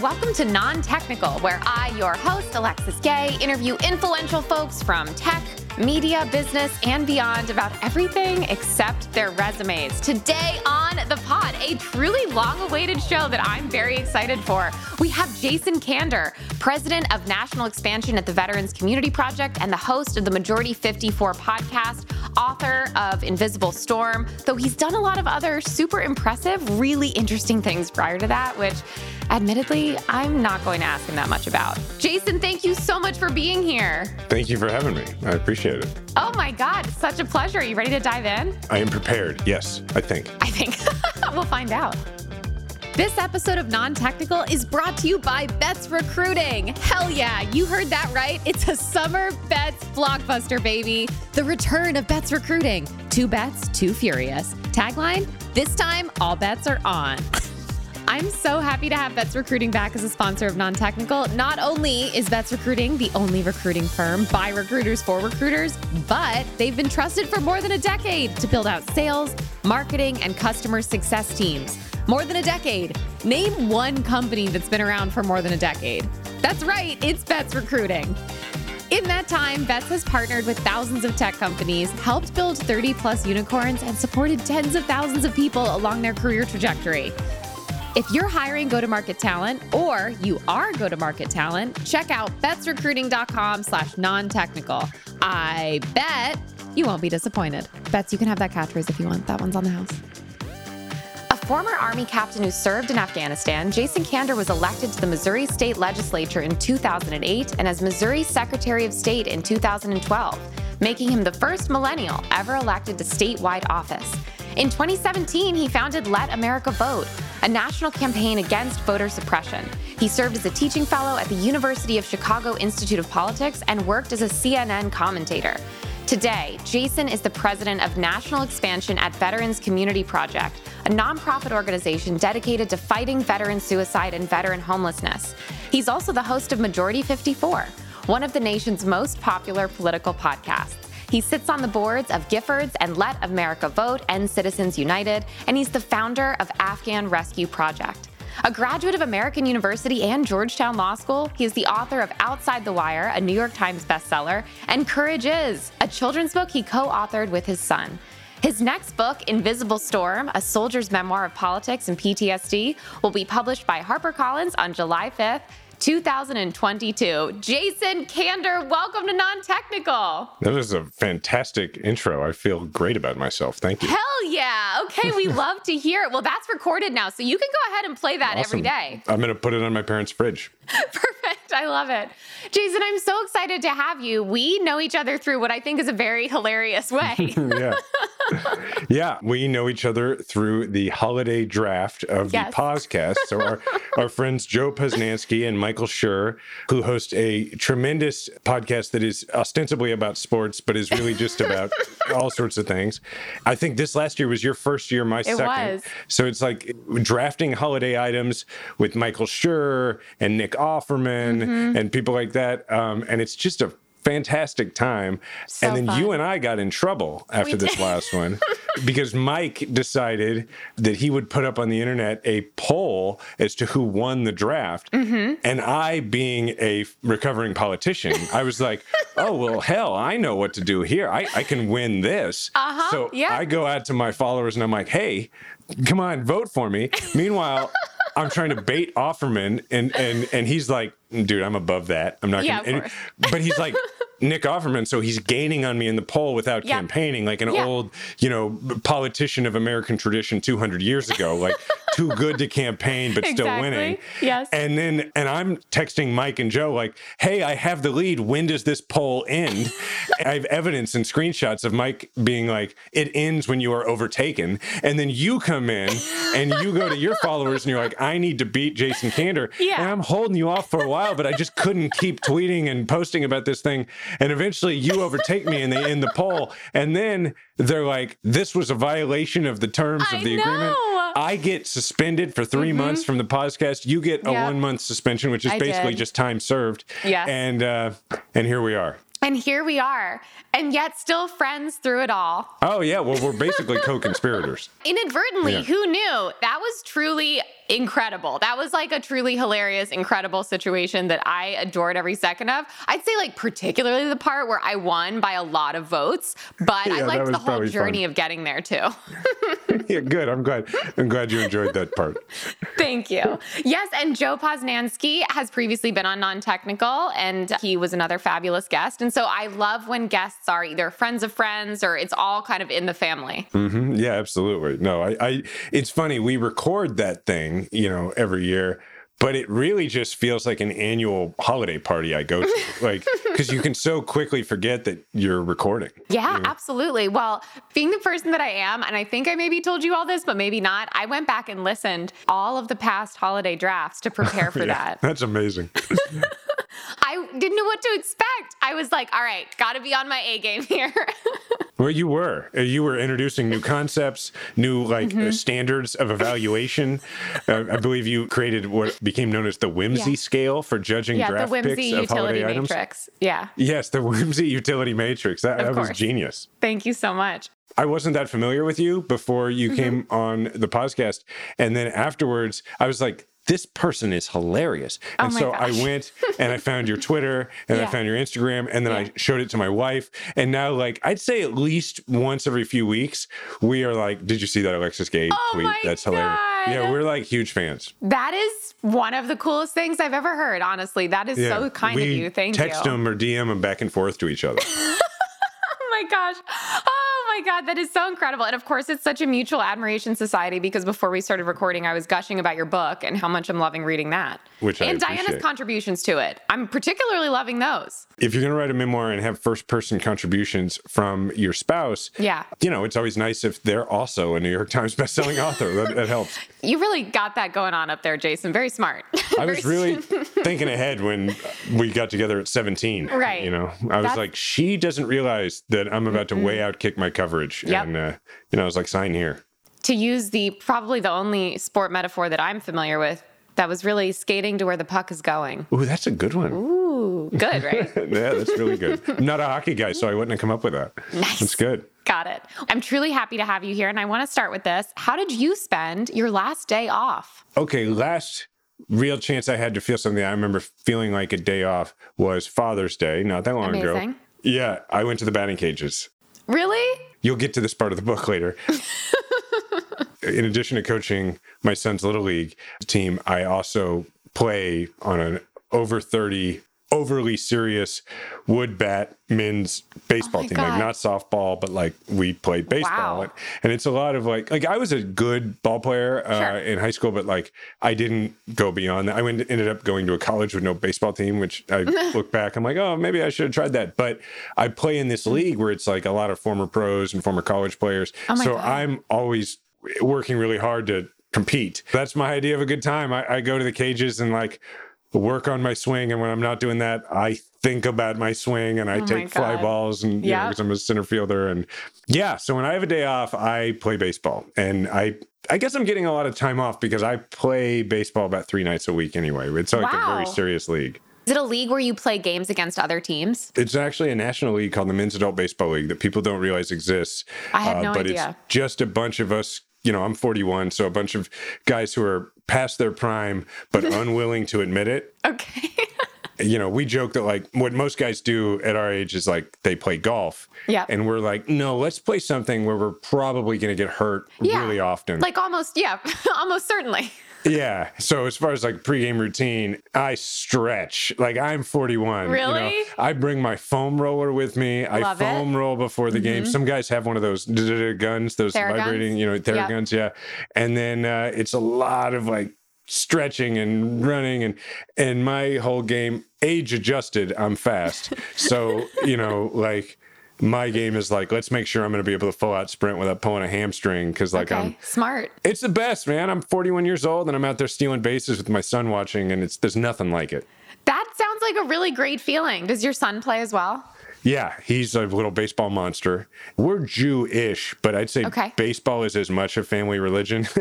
welcome to Non Technical, where I, your host, Alexis Gay, interview influential folks from tech, media, business, and beyond about everything except their resumes. Today on the pod, a truly long awaited show that I'm very excited for. We have Jason Kander, president of national expansion at the Veterans Community Project and the host of the Majority 54 podcast, author of Invisible Storm, though he's done a lot of other super impressive, really interesting things prior to that, which admittedly, I'm not going to ask him that much about. Jason, thank you so much for being here. Thank you for having me. I appreciate it. Oh my God, such a pleasure. Are you ready to dive in? I am prepared. Yes, I think. I think. we'll find out. This episode of Non Technical is brought to you by Betts Recruiting. Hell yeah, you heard that right. It's a summer Bets blockbuster, baby. The return of Betts Recruiting. Two bets, two furious. Tagline this time, all bets are on. I'm so happy to have Betts Recruiting back as a sponsor of Non Technical. Not only is Betts Recruiting the only recruiting firm by recruiters for recruiters, but they've been trusted for more than a decade to build out sales, marketing, and customer success teams. More than a decade. Name one company that's been around for more than a decade. That's right, it's Betts Recruiting. In that time, Betts has partnered with thousands of tech companies, helped build 30 plus unicorns, and supported tens of thousands of people along their career trajectory. If you're hiring go-to-market talent or you are go-to-market talent, check out bettsrecruiting.com slash non-technical. I bet you won't be disappointed. Betts, you can have that catchphrase if you want. That one's on the house. A former Army captain who served in Afghanistan, Jason Kander was elected to the Missouri State Legislature in 2008 and as Missouri Secretary of State in 2012, making him the first millennial ever elected to statewide office. In 2017, he founded Let America Vote, a national campaign against voter suppression. He served as a teaching fellow at the University of Chicago Institute of Politics and worked as a CNN commentator. Today, Jason is the president of national expansion at Veterans Community Project, a nonprofit organization dedicated to fighting veteran suicide and veteran homelessness. He's also the host of Majority 54, one of the nation's most popular political podcasts. He sits on the boards of Giffords and Let America Vote and Citizens United, and he's the founder of Afghan Rescue Project. A graduate of American University and Georgetown Law School, he is the author of Outside the Wire, a New York Times bestseller, and Courage Is, a children's book he co authored with his son. His next book, Invisible Storm, a soldier's memoir of politics and PTSD, will be published by HarperCollins on July 5th. 2022. Jason Kander, welcome to Non Technical. That was a fantastic intro. I feel great about myself. Thank you. Hell yeah. Okay, we love to hear it. Well, that's recorded now, so you can go ahead and play that Awesome. every day. I'm going to put it on my parents' fridge. Perfect. I love it. Jason, I'm so excited to have you. We know each other through what I think is a very hilarious way. yeah. yeah. We know each other through the holiday draft of Yes. the podcast. So our, our friends Joe Posnanski and Michael Schur, who host a tremendous podcast that is ostensibly about sports, but is really just about all sorts of things. I think this last year was your first year, my second. was. So it's like drafting holiday items with Michael Schur and Nick Offerman Mm-hmm. and people like that. Um, and it's just a fantastic time. So and then fun. you and I got in trouble after this did. last one because Mike decided that he would put up on the internet a poll as to who won the draft. Mm-hmm. And I, being a recovering politician, I was like, oh, well, hell, I know what to do here. I, I can win this. Uh-huh, So yeah. I go out to my followers and I'm like, hey, come on, vote for me. Meanwhile, I'm trying to bait Offerman, and and and he's like, dude, I'm above that. I'm not Yeah, gonna. and- but he's like. Nick Offerman, so he's gaining on me in the poll without Yeah. campaigning, like an Yeah. old, you know, politician of American tradition 200 years ago, like too good to campaign but still Exactly. winning. Yes. And then, and I'm texting Mike and Joe like, "Hey, I have the lead. When does this poll end?" I have evidence and screenshots of Mike being like, "It ends when you are overtaken." And then you come in and you go to your followers and you're like, "I need to beat Jason Kander." Yeah. And I'm holding you off for a while, but I just couldn't keep tweeting and posting about this thing. And eventually, you overtake me and they end the poll. And then they're like, "This was a violation of the terms I of the agreement." know. I get suspended for 3 months from the podcast. You get a Mm-hmm. Yeah. one month suspension, which is I basically did. just time served. Yes. And uh, and here we are. And here we are, and yet still friends through it all. Oh, yeah. Well, we're basically co conspirators. Inadvertently, Yeah. who knew? That was truly incredible. That was like a truly hilarious, incredible situation that I adored every second of. I'd say, like, particularly the part where I won by a lot of votes, but Yeah, I liked the whole journey fun. of getting there too. yeah, good. I'm glad. I'm glad you enjoyed that part. Thank you. Yes, and Joe Posnanski has previously been on Non Technical, and he was another fabulous guest. And so I love when guests are either friends of friends or it's all kind of in the family. Mm-hmm. Yeah, absolutely. No, I, I, it's funny. We record that thing, you know, every year, but it really just feels like an annual holiday party I go to. like, because you can so quickly forget that you're recording. Yeah, absolutely. Well, being the person that I am, and I think I maybe told you all this, but maybe not, I went back and listened all of the past holiday drafts to prepare for Yeah, that. That's amazing. I didn't know what to expect. I was like, all right, got to be on my A game here. Well, you were. Uh, You were introducing new concepts, new like Mm-hmm. uh, standards of evaluation. Uh, I believe you created what became known as the whimsy Yeah. scale for judging yeah, the draft whimsy picks of holiday utility items. matrix. Yeah, Yes, the whimsy utility matrix. That, that was genius. thank you so much. I wasn't that familiar with you before you Mm-hmm. came on the podcast. And then afterwards, I was like, this person is hilarious. Oh and my so I went and I found your Twitter and I found your Instagram and then Yeah. I showed it to my wife. And now, like, I'd say at least once every few weeks, we are like, did you see that Alexis Gay Oh tweet? That's hilarious. God. Yeah, we're like huge fans. That is one of the coolest things I've ever heard. Honestly, that is Yeah. so kind we of you. Thank text you. Text them or DM them back and forth to each other. Oh my gosh. Oh my God. That is so incredible. And of course, it's such a mutual admiration society because before we started recording, I was gushing about your book and how much I'm loving reading that. Which I and Diana's contributions to it. I'm particularly loving those. if you're going to write a memoir and have first person contributions from your spouse, Yeah. you know, it's always nice if they're also a New York Times bestselling author. That, that helps. You really got that going on up there, Jason. Very smart. I was really thinking ahead when we got together at 17. Right. You know, I was That's- like, she doesn't realize that I'm about to way outkick my coverage. Yep. And, uh, you know, I was like, sign here. to use the probably the only sport metaphor that I'm familiar with, that was really skating to where the puck is going. Ooh, that's a good one. Ooh, good, right? yeah, that's really good. I'm not a hockey guy, so I wouldn't have come up with that. Nice. That's good. Got it. I'm truly happy to have you here. And I want to start with this. How did you spend your last day off? Okay, last real chance I had to feel something I remember feeling like a day off was Father's Day, not that long ago. Yeah, I went to the batting cages. Really? You'll get to this part of the book later. In addition to coaching my son's little league team, I also play on an over 30 overly serious wood bat men's baseball Oh team God. like not softball but like we played baseball Wow. and, and it's a lot of like like i was a good ball player uh, Sure. in high school but like i didn't go beyond that i went, ended up going to a college with no baseball team which i look back i'm like oh maybe i should have tried that but i play in this league where it's like a lot of former pros and former college players Oh so God. i'm always working really hard to compete that's my idea of a good time i, I go to the cages and like work on my swing and when i'm not doing that i think about my swing and i Oh take fly balls and Yeah. because i'm a center fielder and yeah so when i have a day off i play baseball and i i guess i'm getting a lot of time off because i play baseball about three nights a week anyway it's like a very serious league Is it a league where you play games against other teams? it's actually a national league called the Men's Adult Baseball League that people don't realize exists. I had uh, no but idea. it's just a bunch of us. You know, I'm 41, so a bunch of guys who are past their prime but unwilling to admit it. Okay. You know, we joke that like what most guys do at our age is like they play golf. Yeah. And we're like, no, let's play something where we're probably going to get hurt Yeah. really often. like almost, yeah, almost certainly. Yeah. So as far as like pregame routine, I stretch. Like I'm 41. you know. Really? I bring my foam roller with me. I Love it. Mm-hmm. foam roll before the game. Some guys have one of those guns, those Theraguns? vibrating, you know, Yep. theraguns. Yeah. And then uh, it's a lot of like stretching and running and and my whole game age adjusted i'm fast so you know like my game is like let's make sure i'm going to be able to full out sprint without pulling a hamstring because like Okay. i'm Smart. it's the best, man. I'm 41 years old and I'm out there stealing bases with my son watching, and it's there's nothing like it. That sounds like a really great feeling. Does your son play as well? Yeah, he's a little baseball monster. We're Jewish, but I'd say Okay. baseball is as much a family religion.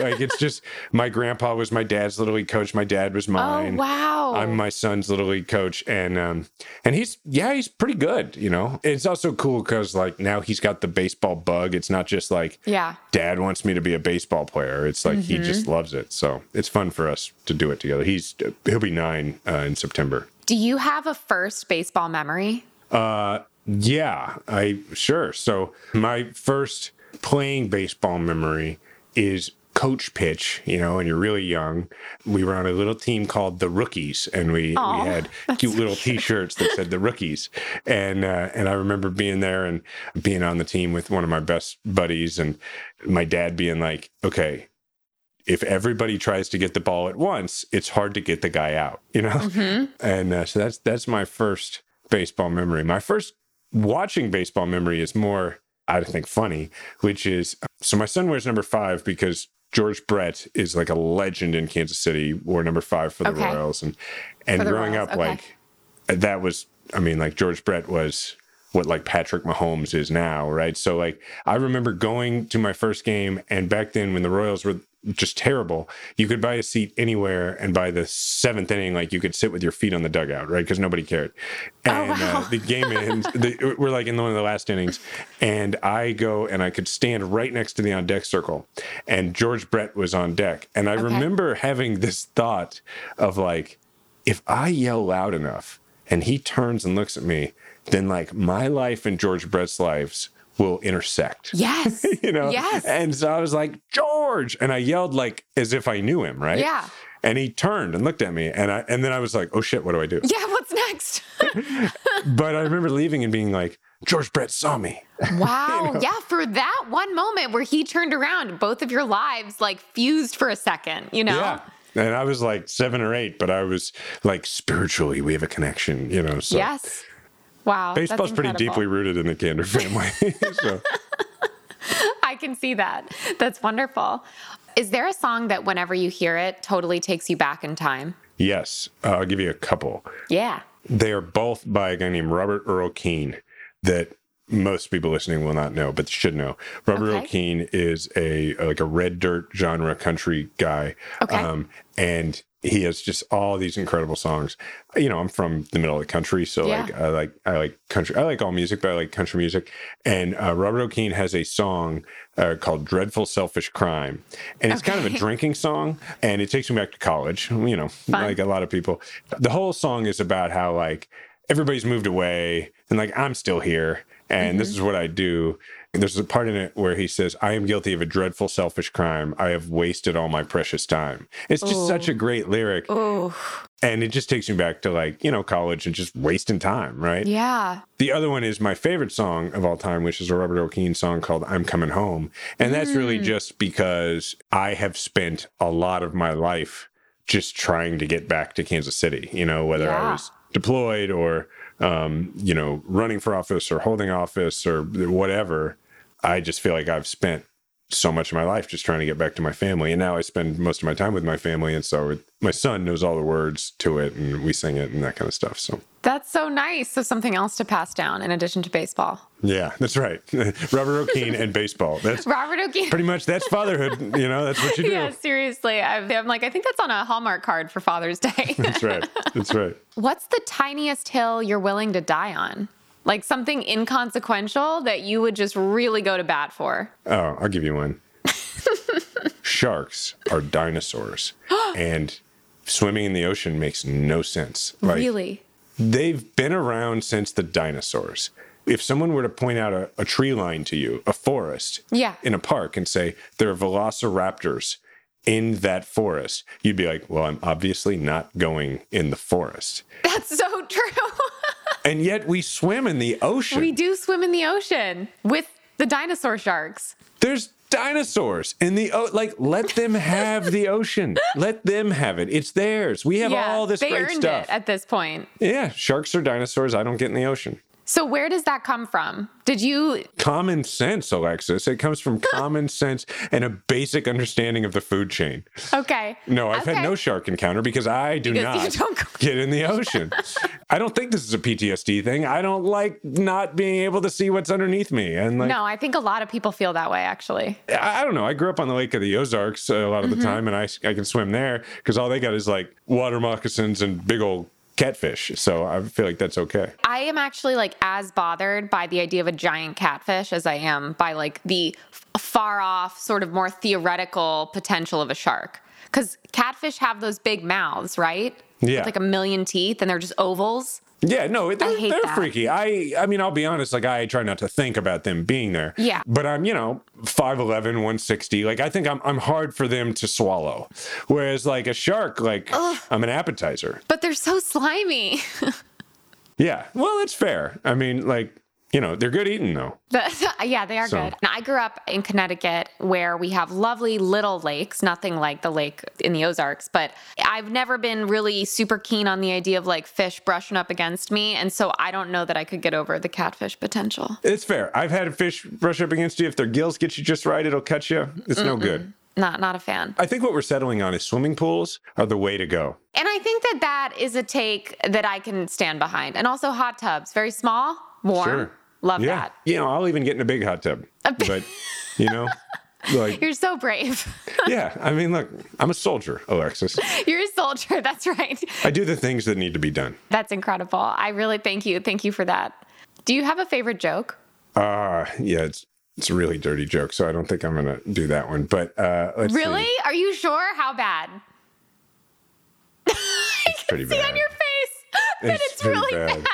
like it's just my grandpa was my dad's little league coach. My dad was mine. Oh, wow. I'm my son's little league coach, and um, and he's yeah, he's pretty good. You know, it's also cool because like now he's got the baseball bug. It's not just like Yeah. dad wants me to be a baseball player. It's like he Mm-hmm. just loves it. So it's fun for us to do it together. He's he'll be nine uh, in September. Do you have a first baseball memory? Yeah, I sure. So my first playing baseball memory is coach pitch, you know, and you're really young. We were on a little team called the Rookies, and we, Aw, we had cute little T-shirts that said the Rookies, and uh, and I remember being there and being on the team with one of my best buddies, and my dad being like, "Okay, if everybody tries to get the ball at once, it's hard to get the guy out, you know? And uh, so that's that's my first baseball memory. My first watching baseball memory is more, I think, funny, which is so my son wears number five because George Brett is like a legend in Kansas City, wore number five for the Okay. Royals, and and growing Royals, up, okay. like that was, I mean, like George Brett was what like Patrick Mahomes is now, right? So like I remember going to my first game, and back then when the Royals were just terrible, you could buy a seat anywhere, and by the seventh inning, like you could sit with your feet on the dugout, right? Because nobody cared. And wow. uh, the game ends. The, we're like in one of the last innings, and I go and I could stand right next to the on deck circle, and George Brett was on deck, and I remember having this thought of like, if I yell loud enough and he turns and looks at me, then like my life and George Brett's lives will intersect. Yes. You know? Yes. And so I was like, George. And I yelled like as if I knew him, right? Yeah. And he turned and looked at me. And I and then I was like, oh shit, what do I do? yeah. What's next? But I remember leaving and being like, George Brett saw me. Wow. Yeah. For that one moment where he turned around, both of your lives like fused for a second, you know? Yeah. And I was like seven or eight, but I was like spiritually, we have a connection, you know. So Yes. Wow. that's baseball's pretty deeply rooted in the Kander family. so I can see that. That's wonderful. Is there a song that whenever you hear it totally takes you back in time? yes, uh, I'll give you a couple. Yeah. They are both by a guy named Robert Earl Keen that most people listening will not know, but should know. Robert Earl Okay. Keen is a like a red dirt genre country guy. Okay. Um, and he has just all these incredible songs. You know, I'm from the middle of the country, so Yeah. like I like I like country. I like all music, but I like country music. And uh, Robert Keen has a song uh, called "Dreadful Selfish Crime," and it's kind of a drinking song, and it takes me back to college. You know, like a lot of people. The whole song is about how like everybody's moved away, and like I'm still here, and this is what I do. There's a part in it where he says, I am guilty of a dreadful selfish crime. I have wasted all my precious time. It's just such a great lyric. Oh, And it just takes me back to like, you know, college and just wasting time, right? yeah. The other one is my favorite song of all time, which is a Robert Keen song called I'm Coming Home. And that's really just because I have spent a lot of my life just trying to get back to Kansas City, you know, whether Yeah. I was deployed or, um, you know, running for office or holding office or whatever. I just feel like I've spent so much of my life just trying to get back to my family. And now I spend most of my time with my family. And so it, my son knows all the words to it and we sing it and that kind of stuff. So. That's so nice. So something else to pass down in addition to baseball. Yeah, that's right. Robert Earl Keen and baseball. That's Robert Earl Keen. pretty much that's fatherhood. You know, that's what you do. Yeah, seriously. I- I'm like, I think that's on a Hallmark card for Father's Day. That's right. That's right. What's the tiniest hill you're willing to die on? Like something inconsequential that you would just really go to bat for? Oh, I'll give you one. Sharks are dinosaurs, and swimming in the ocean makes no sense. Like, really? They've been around since the dinosaurs. If someone were to point out a, a tree line to you, a forest, Yeah. in a park, and say there are velociraptors in that forest, you'd be like, well, I'm obviously not going in the forest. That's so true. And yet we swim in the ocean. we do swim in the ocean with the dinosaur sharks. There's dinosaurs in the o- like let them have the ocean. Let them have it. It's theirs. We have yeah, all this they great earned stuff. it at this point. yeah, sharks are dinosaurs. I don't get in the ocean. So where does that come from? Did you Common sense, Alexis. It comes from common sense and a basic understanding of the food chain. Okay. No, I've Okay. had no shark encounter because I do Because not go- get in the ocean. I don't think this is a PTSD thing. I don't like not being able to see what's underneath me. And like, No, I think a lot of people feel that way actually. I I don't know. I grew up on the Lake of the Ozarks a lot of Mm-hmm. the time, and I, I can swim there because all they got is like water moccasins and big old catfish. So I feel like that's okay. I am actually like as bothered by the idea of a giant catfish as I am by like the far off, sort of more theoretical potential of a shark. Because catfish have those big mouths, right? Yeah. With like a million teeth and they're just ovals. Yeah, no, they're, they're that. freaky. I I mean, I'll be honest, like I try not to think about them being there. Yeah. But I'm, you know, 5'11, 160. Like I think I'm I'm hard for them to swallow. Whereas like a shark, like I'm an appetizer. But they're so slimy. Yeah. Well, that's fair. I mean, like, you know, they're good eating though. The- yeah, they are So- good. Now, I grew up in Connecticut where we have lovely little lakes, nothing like the lake in the Ozarks, but I've never been really super keen on the idea of like fish brushing up against me. And so I don't know that I could get over the catfish potential. It's fair. I've had a fish brush up against you. If their gills get you just right, it'll cut you. It's no good. Not, not a fan. I think what we're settling on is swimming pools are the way to go. And I think that that is a take that I can stand behind. And also hot tubs, very small, warm. Sure. Love yeah. that. You know, I'll even get in a big hot tub. But, you know, like, You're so brave. yeah. I mean, look, I'm a soldier, Alexis. You're a soldier. That's right. I do the things that need to be done. That's incredible. I really thank you. Thank you for that. Do you have a favorite joke? Uh, yeah, it's it's a really dirty joke, so I don't think I'm gonna do that one. But uh, let's Really? see. Are you sure? How bad? It's pretty See bad. on your face that it's, pretty really bad.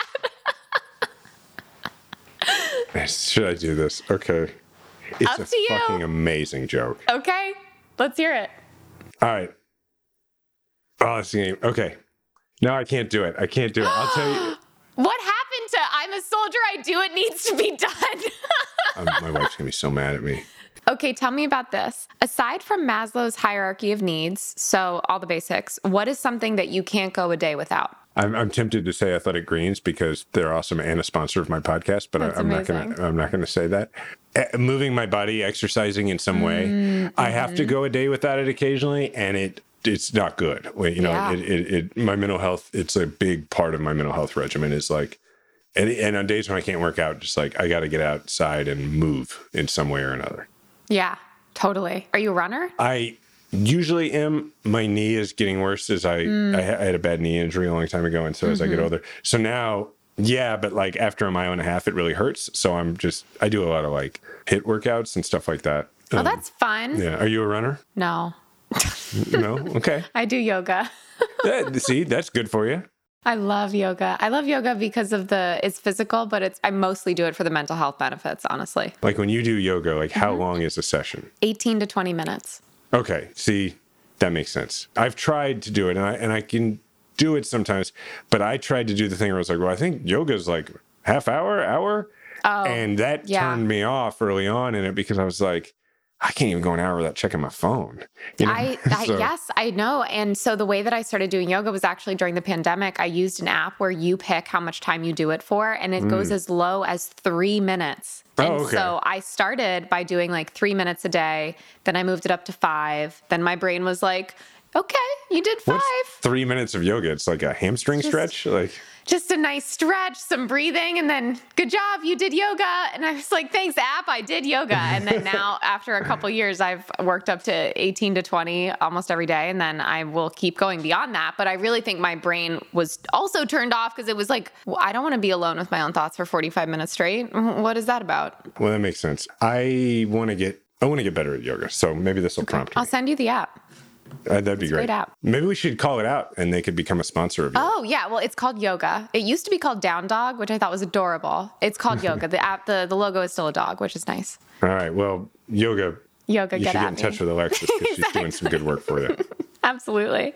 Should I do this? Okay. It's Up a to you. fucking amazing joke. Okay, let's hear it. All right. Oh, it's the game. Okay. No, I can't do it. I can't do it. I'll tell you. What happened to I'm a soldier, I do it needs to be done? Um, my wife's gonna be so mad at me. okay, tell me about this. Aside from Maslow's hierarchy of needs, so all the basics, what is something that you can't go a day without? I'm, I'm tempted to say Athletic Greens because they're awesome and a sponsor of my podcast, but I, I'm not gonna. I'm not gonna say that. Uh, moving my body, exercising in some way. Mm, I have to go a day without it occasionally, and it it's not good. You know, Yeah. it, it, it my mental health. It's a big part of my mental health regimen. Is like, and and on days when I can't work out, just like I got to get outside and move in some way or another. Yeah, totally. Are you a runner? I usually am. My knee is getting worse as I Mm. I, I had a bad knee injury a long time ago, and so as I Mm-hmm. get older, so now yeah, but like after a mile and a half, it really hurts. So I'm just I do a lot of like HIIT workouts and stuff like that. Oh, Um, that's fun. yeah. Are you a runner? No, No. Okay. I do yoga. That- see, that's good for you. I love yoga. I love yoga because of the it's physical, but it's I mostly do it for the mental health benefits, honestly. Like when you do yoga, like how Mm-hmm. long is a session? 18 to 20 minutes. Okay. See, that makes sense. I've tried to do it, and I and I can do it sometimes, but I tried to do the thing where I was like, well, I think yoga's like half hour, hour, Oh, and that yeah. turned me off early on in it because I was like, I can't even go an hour without checking my phone. You know? I, I So- yes, I know. And so the way that I started doing yoga was actually during the pandemic. I used an app where you pick how much time you do it for, and it goes as low as three minutes. Mm. Oh, and okay. so I started by doing like three minutes a day. Then I moved it up to five. Then my brain was like, okay, you did five. What's three minutes of yoga? It's like a hamstring stretch. Like, Just a nice stretch, some breathing, and then good job, you did yoga. And I was like, thanks, app, I did yoga. And then now, after a couple years, I've worked up to 18 to 20 almost every day. And then I will keep going beyond that. But I really think my brain was also turned off because it was like, well, I don't want to be alone with my own thoughts for 45 minutes straight. What is that about? well, that makes sense. I want to get. I want to get better at yoga, so maybe this will prompt I'll send you the app. Uh, that'd be great. great app. Maybe we should call it out, and they could become a sponsor of it. Oh yeah, well it's called yoga. It used to be called Down Dog, which I thought was adorable. It's called yoga. The app, the, the logo is still a dog, which is nice. All right. Well, yoga. Yoga, You get should get in me. touch with Alexis because she's doing some good work for you. Absolutely.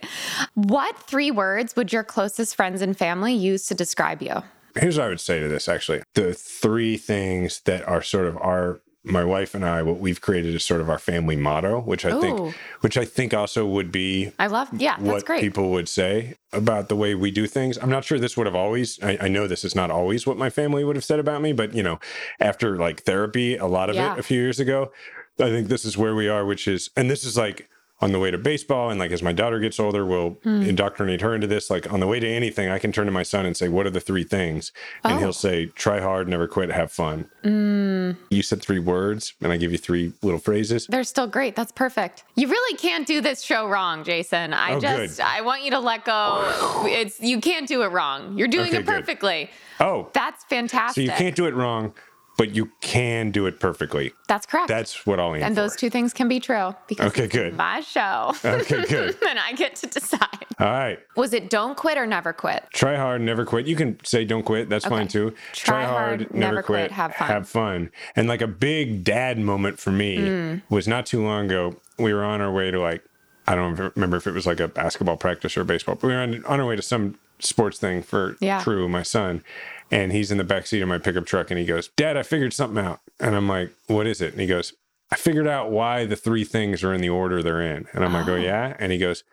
What three words would your closest friends and family use to describe you? Here's what I would say to this actually. The three things that are sort of our my wife and I, what we've created is sort of our family motto, which I Ooh. think, which I think also would be I love, yeah, that's what great. people would say about the way we do things. I'm not sure this would have always, I, I know this is not always what my family would have said about me, but you know, after like therapy, a lot of Yeah. it a few years ago, I think this is where we are, which is, and this is like on the way to baseball. And like as my daughter gets older, we'll Hmm. indoctrinate her into this. Like on the way to anything, I can turn to my son and say, What are the three things? And Oh. he'll say, Try hard, never quit, have fun. Mm. You said three words, and I give you three little phrases. They're still great. That's perfect. You really can't do this show wrong, Jason. I Oh, just good. I want you to let go. It's you can't do it wrong. You're doing Okay, it good. perfectly. Oh, That's fantastic. so you can't do it wrong, but you can do it perfectly. That's correct. That's what I'll aim and for. those two things can be true because Okay, it's good. my show. Okay, good. and I get to decide. All right. Was it don't quit or never quit? Try hard, never quit. You can say don't quit. That's fine Okay. too. Try hard, never quit, have fun. Have fun. And like a big dad moment for me Mm. was not too long ago. We were on our way to like, I don't remember if it was like a basketball practice or baseball, but we were on, on our way to some sports thing for Yeah. True, my son. And he's in the back seat of my pickup truck and he goes, Dad, I figured something out. And I'm like, What is it? And he goes, I figured out why the three things are in the order they're in. And I'm like, Oh, oh. yeah? And he goes,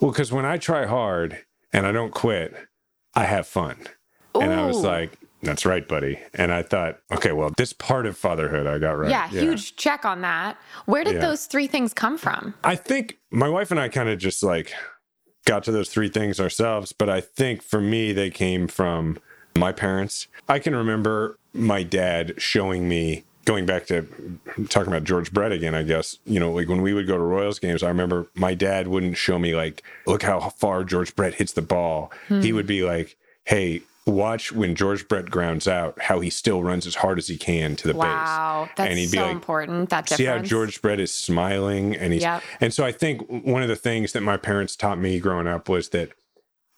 Well, because when I try hard and I don't quit, I have fun. And I was like, That's right, buddy. And I thought, okay, well, this part of fatherhood I got right. Yeah, huge check on that. Where did Yeah. those three things come from? I think my wife and I kind of just like got to those three things ourselves, but I think for me, they came from my parents. I can remember my dad showing me. Going back to talking about George Brett again, I guess, you know, like when we would go to Royals games, I remember my dad wouldn't show me, like, look how far George Brett hits the ball. He hmm. would be like, hey, watch when George Brett grounds out, how he still runs as hard as he can to the base. Wow, that's and he'd be so like, important. That see how. George Brett is smiling and he's Yep. and so I think one of the things that my parents taught me growing up was that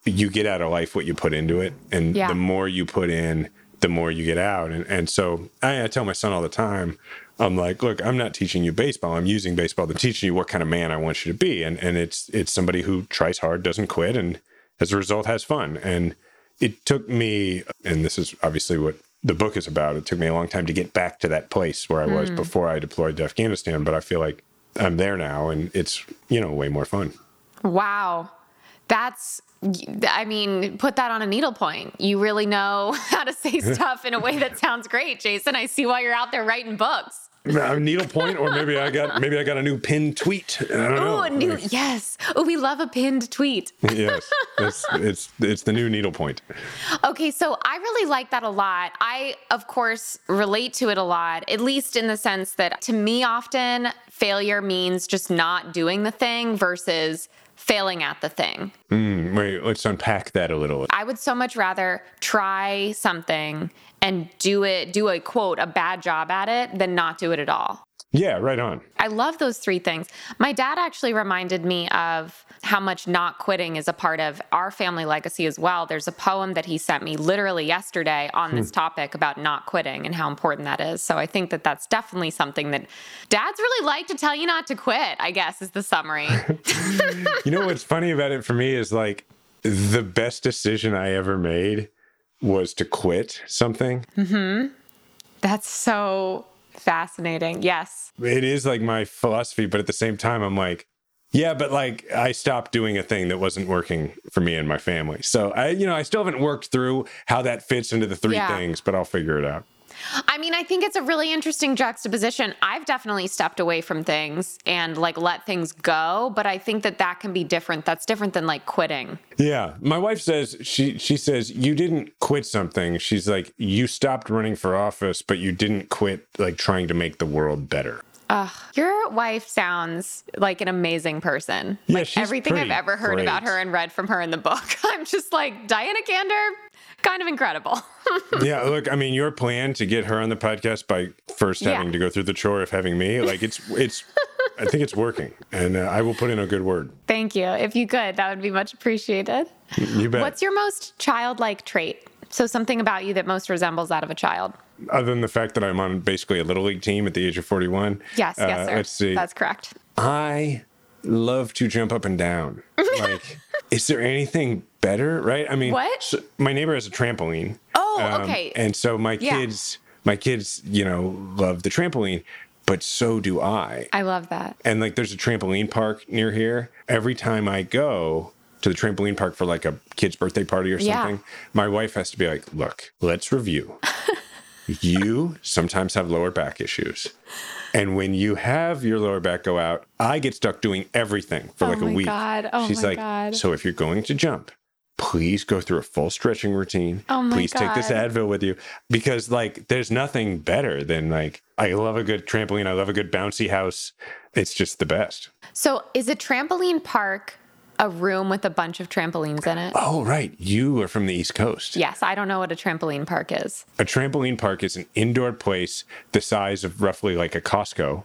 you get out of life what you put into it and Yeah. the more you put in the more you get out and and so I, I tell my son all the time I'm like look I'm not teaching you baseball I'm using baseball to teach you what kind of man I want you to be and and it's it's somebody who tries hard doesn't quit and as a result has fun and it took me and this is obviously what the book is about it took me a long time to get back to that place where i was hmm. before i deployed to afghanistan but i feel like i'm there now and it's you know way more fun Wow. That's, I mean, put that on a needlepoint. You really know how to say stuff in a way that sounds great, Jason. I see why you're out there writing books. A needlepoint or maybe i got maybe i got a new pinned tweet i don't know Oh, a new, yes. Oh, we love a pinned tweet. yes it's, it's it's the new needlepoint Okay, so I really like that a lot. I, of course, relate to it a lot, at least in the sense that to me, often failure means just not doing the thing versus failing at the thing. Mm, wait let's unpack that a little I would so much rather try something and do it, do a quote, a bad job at it than not do it at all. Yeah right on I love those three things. My dad actually reminded me of how much not quitting is a part of our family legacy as well. There's a poem that he sent me literally yesterday on this topic about not quitting and how important that is. So I think that that's definitely something that dads really like to tell you not to quit, I guess is the summary. you know what's funny about it for me is like the best decision i ever made was to quit something Mm-hmm. that's so fascinating. Yes. it is like my philosophy, but at the same time, I'm like, yeah, but like I stopped doing a thing that wasn't working for me and my family. So I, you know, I still haven't worked through how that fits into the three Yeah. things, but I'll figure it out. I mean, I think it's a really interesting juxtaposition. I've definitely stepped away from things and like let things go, but I think that that can be different. That's different than like quitting. Yeah, my wife says she she says you didn't quit something. She's like you stopped running for office, but you didn't quit like trying to make the world better. Ugh, your wife sounds like an amazing person. Yeah, like everything I've ever heard about her and read from her in the book. I'm just like Diana Kander, kind of incredible. yeah, look, I mean, your plan to get her on the podcast by first Yeah. having to go through the chore of having me, like it's it's, I think it's working, and uh, I will put in a good word. Thank you. If you could, that would be much appreciated. You bet. What's your most childlike trait? So something about you that most resembles that of a child. Other than the fact that I'm on basically a little league team at the age of 41. Yes, uh, yes, sir. Let's see. That's correct. I love to jump up and down. Like, is there anything better? Right? I mean, What? so my neighbor has a trampoline. Oh, Um, okay. And so my Yeah. kids, my kids, you know, love the trampoline, but so do I. I love that. And like there's a trampoline park near here. Every time I go to the trampoline park for like a kid's birthday party or Yeah. something, my wife has to be like, look, let's review. you sometimes have lower back issues. And when you have your lower back go out, I get stuck doing everything for Oh like a my week. God. Oh She's my like, God. so if you're going to jump, please go through a full stretching routine. Oh my please take this Advil with you because like there's nothing better than like I love a good trampoline. I love a good bouncy house. It's just the best. So, is a trampoline park a room with a bunch of trampolines in it? Oh, right. You are from the East Coast. Yes, I don't know what a trampoline park is. A trampoline park is an indoor place the size of roughly like a Costco,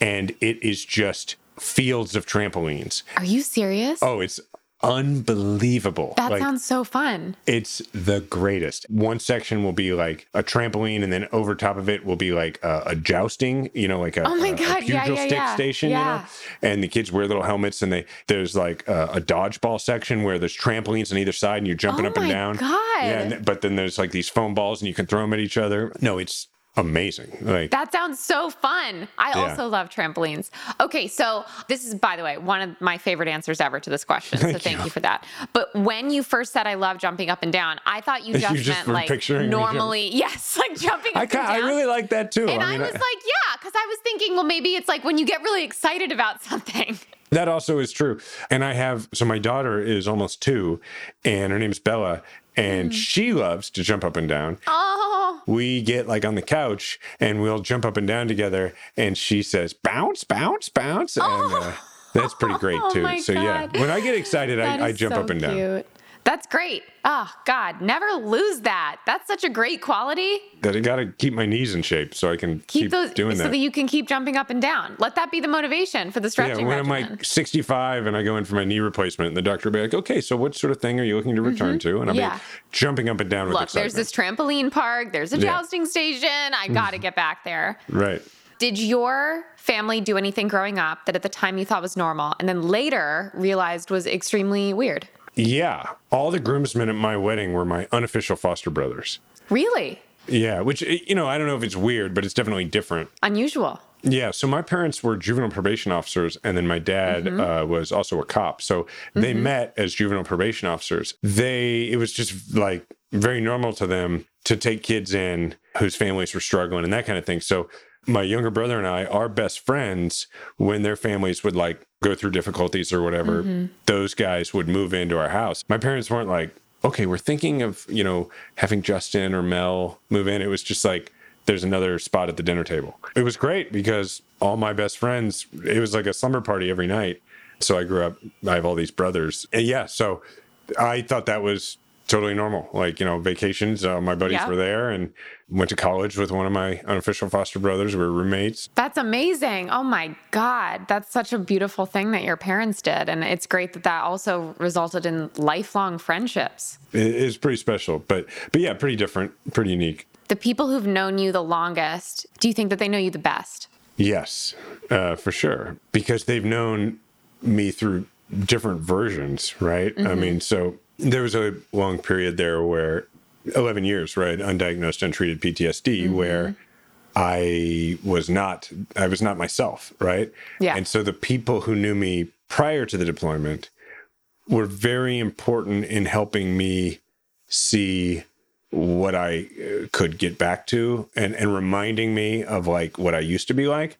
and it is just fields of trampolines. Are you serious? Oh, it's unbelievable. that Like, sounds so fun. It's the greatest. One section will be like a trampoline, and then over top of it will be like a, a jousting, you know, like a, Oh my a- a God, yeah, yeah, stick yeah. station, you know. And the kids wear little helmets, and they there's like a, a dodgeball section where there's trampolines on either side, and you're jumping Oh up and down. Oh my down. God. Yeah, and, but then there's like these foam balls, and you can throw them at each other. No, it's amazing. Like That sounds so fun. I Yeah. also love trampolines. Okay, so this is, by the way, one of my favorite answers ever to this question. So Thank you. for that. But when you first said I love jumping up and down, I thought you You just, just meant like normally, yes, like jumping up I, and ca- I really like that too. and I, mean, I was like, yeah, because I was thinking, well, maybe it's like when you get really excited about something. That also is true. And I have, so my daughter is almost two, and her name is Bella, and Mm. she loves to jump up and down. Oh, We get like on the couch and we'll jump up and down together, and she says, bounce, bounce, bounce. And uh, that's pretty great Oh too. my So, yeah, when I get excited, I, I jump so up and down. cute. That's great. Oh, God, never lose that. That's such a great quality. That I got to keep my knees in shape so I can keep, Keep, those doing so that. So that you can keep jumping up and down. Let that be the motivation for the stretching. yeah, when I'm like 65 and I go in for my knee replacement, and the doctor will be like, okay, so what sort of thing are you looking to return to? And I'll Mm-hmm. Yeah. be jumping up and down with Look, there's this trampoline park, there's a Yeah. jousting station. I got to get back there. Right. Did your family do anything growing up that at the time you thought was normal and then later realized was extremely weird? Yeah, all the groomsmen at my wedding were my unofficial foster brothers. Really? Yeah, which eh, you know, I don't know if it's weird, but it's definitely different. Unusual. Yeah, so my parents were juvenile probation officers, and then my dad mm-hmm. uh, was also a cop. So they mm-hmm. met as juvenile probation officers. They it was just like very normal to them to take kids in whose families were struggling and that kind of thing. So my younger brother and I are best friends when their families would like go through difficulties or whatever. Mm-hmm. Those guys would move into our house. My parents weren't like, okay, we're thinking of you know having Justin or Mel move in. It was just like there's another spot at the dinner table. It was great because all my best friends, it was like a slumber party every night. So I grew up, I have all these brothers. And yeah, so I thought that was totally normal. Like, you know, vacations, uh, my buddies Yeah. were there and went to college with one of my unofficial foster brothers. We were roommates. That's amazing. Oh my God. That's such a beautiful thing that your parents did. And it's great that that also resulted in lifelong friendships. It is pretty special, but but yeah, pretty different, pretty unique. The people who've known you the longest, do you think that they know you the best? Yes, uh, for sure. Because they've known me through different versions, right? I mean, so there was a long period there where 11 years, right? Undiagnosed, untreated PTSD, where I was not, I was not myself, right? Yeah. And so the people who knew me prior to the deployment were very important in helping me see what I uh, could get back to and, and reminding me of like what I used to be like.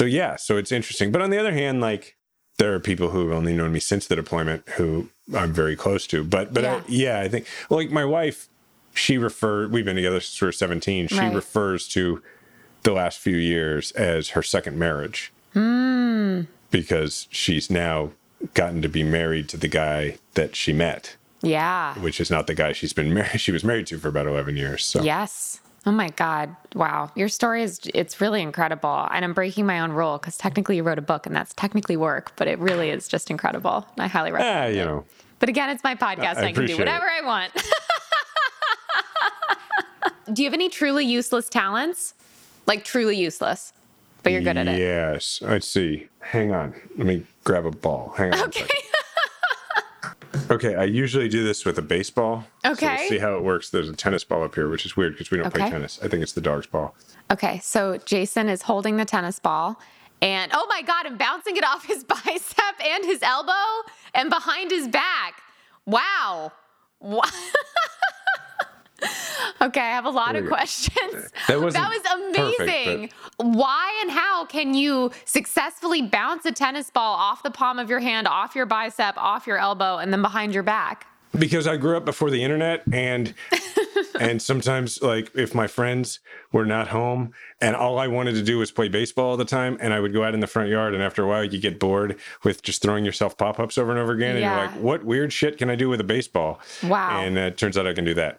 So yeah, so it's interesting. But on the other hand, like there are people who have only known me since the deployment who I'm very close to. But but Yeah. I, yeah, I think like my wife, she referred. We've been together since we were 17. She Right. refers to the last few years as her second marriage hmm. because she's now gotten to be married to the guy that she met, Yeah. which is not the guy she's been married. She was married to for about 11 years. So Yes. Oh my God. Wow. Your story is, it's really incredible. And I'm breaking my own rule because technically you wrote a book and that's technically work, but it really is just incredible. I highly recommend eh, it. you know, But again, it's my podcast and I can do whatever I want. do you have any truly useless talents? Like truly useless, but you're good at it. Yes. Let's see. Hang on. Let me grab a ball. Hang on. Okay. Okay, I usually do this with a baseball. Okay. we'll see how it works. There's a tennis ball up here, which is weird because we don't play Okay. tennis. I think it's the dog's ball. Okay, so Jason is holding the tennis ball and oh my God, and bouncing it off his bicep and his elbow and behind his back. Wow. Okay, I have a lot of There you go. questions. That was perfect, amazing. Why and how can you successfully bounce a tennis ball off the palm of your hand, off your bicep, off your elbow, and then behind your back? because I grew up before the internet and and sometimes like if my friends were not home and all I wanted to do was play baseball all the time and I would go out in the front yard and after a while you get bored with just throwing yourself pop-ups over and over again and you're like what weird shit can I do with a baseball Wow. and uh, it turns out I can do that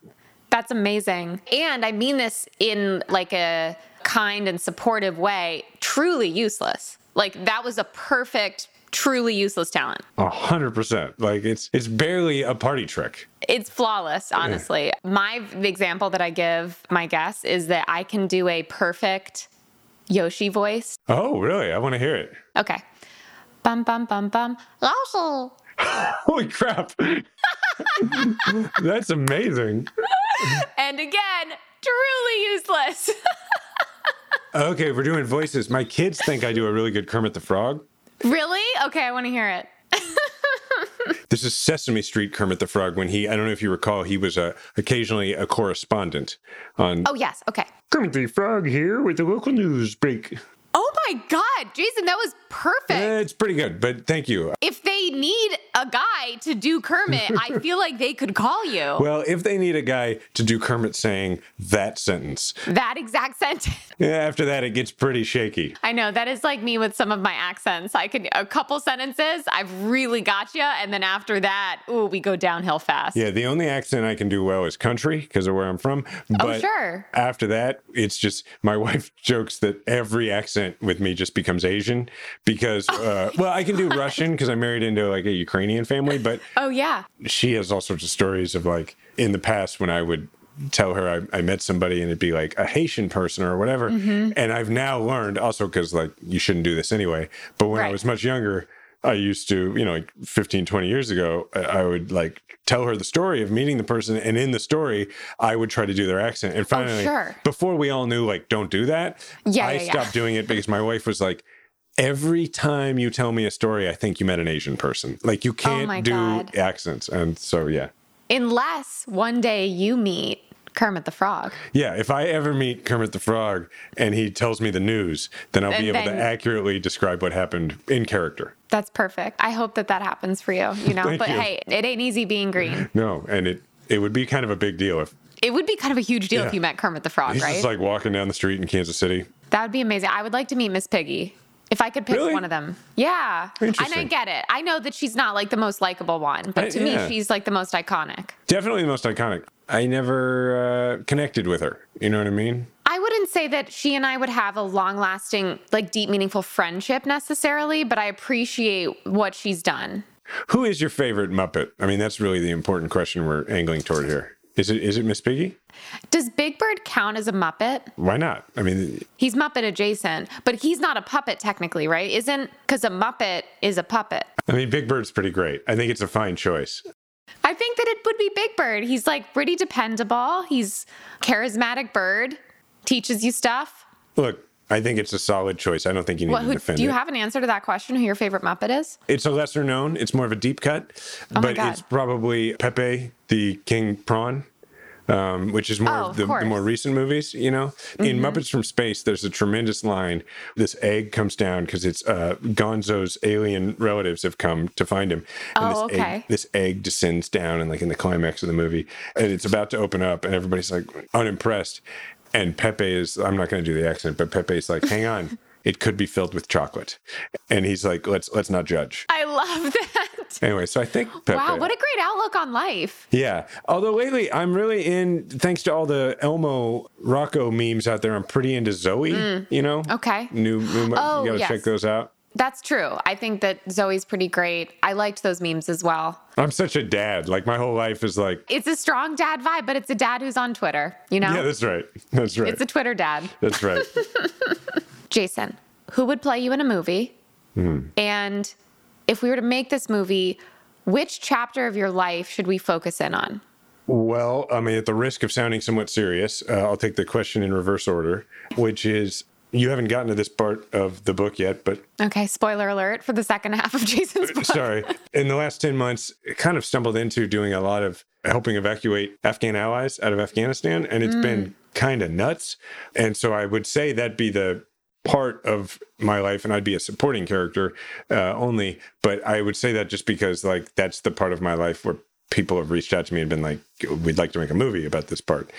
That's amazing. And I mean this in like a kind and supportive way, truly useless. Like that was a perfect, truly useless talent. a hundred percent like it's it's barely a party trick It's flawless, honestly. My example that I give my guests is that I can do a perfect Yoshi voice. oh really I want to hear it Okay. Bum bum bum bum. Yoshi. holy crap that's amazing And again, truly useless. okay we're doing voices my kids think I do a really good Kermit the Frog really? Okay, I want to hear it. This is Sesame Street Kermit the Frog when he, I don't know if you recall, he was a, occasionally a correspondent on Oh, yes. Okay. Kermit the Frog here with the local news break. Oh my God, Jason, that was perfect. Eh, it's pretty good, but thank you. if they need a guy to do Kermit, I feel like they could call you. Well, if they need a guy to do Kermit saying that sentence, that exact sentence. yeah, after that it gets pretty shaky. I know that is like me with some of my accents. I can a couple sentences, I've really got you, and then after that, ooh, we go downhill fast. Yeah, the only accent I can do well is country because of where I'm from. But Oh, sure. After that, it's just my wife jokes that every accent with me just becomes Asian because, uh, well, I can do Russian because I married into like a Ukrainian family, but Oh yeah. she has all sorts of stories of like in the past when I would tell her I, I met somebody and it'd be like a Haitian person or whatever. Mm-hmm. And I've now learned also because like you shouldn't do this anyway. But when I was much younger, I used to, you know, like 15, 20 years ago, I- would like tell her the story of meeting the person. And in the story, I would try to do their accent. And finally, Oh, sure. before we all knew, like, don't do that, Yeah, I yeah, yeah. stopped doing it because my wife was like, Every time you tell me a story, I think you met an Asian person. Like you oh can't Oh do God. accents. And so, yeah. Unless one day you meet Kermit the Frog. Yeah, if I ever meet Kermit the Frog and he tells me the news, then I'll be able then- to accurately describe what happened in character. That's perfect. I hope that that happens for you, you know. But you. hey, it ain't easy being green. No, and it it would be kind of a big deal if It would be kind of a huge deal if you met Kermit the Frog, he's right? just like walking down the street in Kansas City. That would be amazing. I would like to meet Miss Piggy. If I could pick Really? one of them. Yeah. And I get it. I know that she's not like the most likable one, but I- to yeah. me, she's like the most iconic. Definitely the most iconic. I never uh, connected with her. You know what I mean? I wouldn't say that she and I would have a long lasting, like deep, meaningful friendship necessarily, but I appreciate what she's done. Who is your favorite Muppet? I mean, that's really the important question we're angling toward here. Is it is it Miss Piggy? Does Big Bird count as a Muppet? Why not? I mean, He's Muppet adjacent, but he's not a puppet technically, right? Isn't because a Muppet is a puppet. I mean, Big Bird's pretty great. I think it's a fine choice. I think that it would be Big Bird. He's like pretty dependable. He's charismatic bird, teaches you stuff. Look, I think it's a solid choice. I don't think you need What, to who, defend do you it. have an answer to that question? Who your favorite Muppet is? It's a lesser known. It's more of a deep cut, Oh but it's probably Pepe the King Prawn, um, which is more Oh, of the, the. Mm-hmm. more recent movies. You know, in Muppets from Space, there's a tremendous line. This egg comes down because it's uh, Gonzo's alien relatives have come to find him. And Oh, this okay. Egg, this egg descends down, and like in the climax of the movie, and it's about to open up, and everybody's like unimpressed. And Pepe is, I'm not going to do the accent, but Pepe's like, hang on. It could be filled with chocolate, and he's like, "Let's let's not judge." I love that. Anyway, so I think Pepe. Wow, what a great outlook on life. yeah. Although lately, I'm really in. Thanks to all the Elmo Rocco memes out there, I'm pretty into Zoe. Mm. You know. Okay. New. new Oh, you gotta yes. check those out. That's true. I think that Zoe's pretty great. I liked those memes as well. I'm such a dad. Like my whole life is like. It's a strong dad vibe, but it's a dad who's on Twitter, you know? Yeah, that's right. That's right. it's a Twitter dad. that's right. Jason, who would play you in a movie? Hmm. And if we were to make this movie, which chapter of your life should we focus in on? Well, I mean, at the risk of sounding somewhat serious, uh, I'll take the question in reverse order, which is you haven't gotten to this part of the book yet, but Okay, spoiler alert for the second half of Jason's book. sorry. In the last 10 months, I kind of stumbled into doing a lot of helping evacuate Afghan allies out of Afghanistan, and it's been kind of nuts. And so I would say that'd be the part of my life, and I'd be a supporting character uh, only. But I would say that just because, like, that's the part of my life where people have reached out to me and been like, we'd like to make a movie about this part.